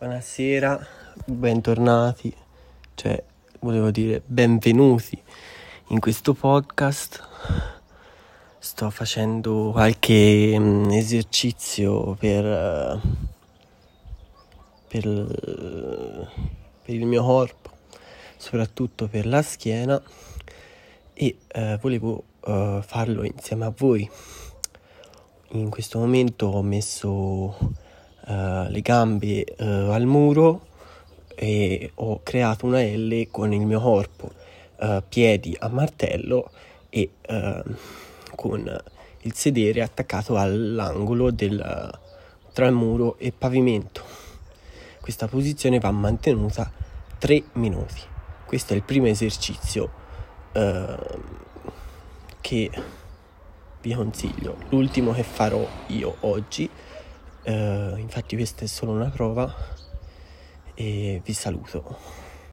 Buonasera, bentornati, cioè volevo dire benvenuti in questo podcast. Sto facendo qualche um, esercizio per, uh, per, per, il mio corpo, soprattutto per la schiena e uh, volevo farlo insieme a voi. In questo momento ho messo uh, le gambe uh, al muro e ho creato una L con il mio corpo, uh, piedi a martello e con il sedere attaccato all'angolo del, tra il muro e pavimento. Questa posizione va mantenuta 3 minuti. Questo è il primo esercizio che vi consiglio. L'ultimo che farò io oggi Uh, infatti questa è solo una prova e vi saluto.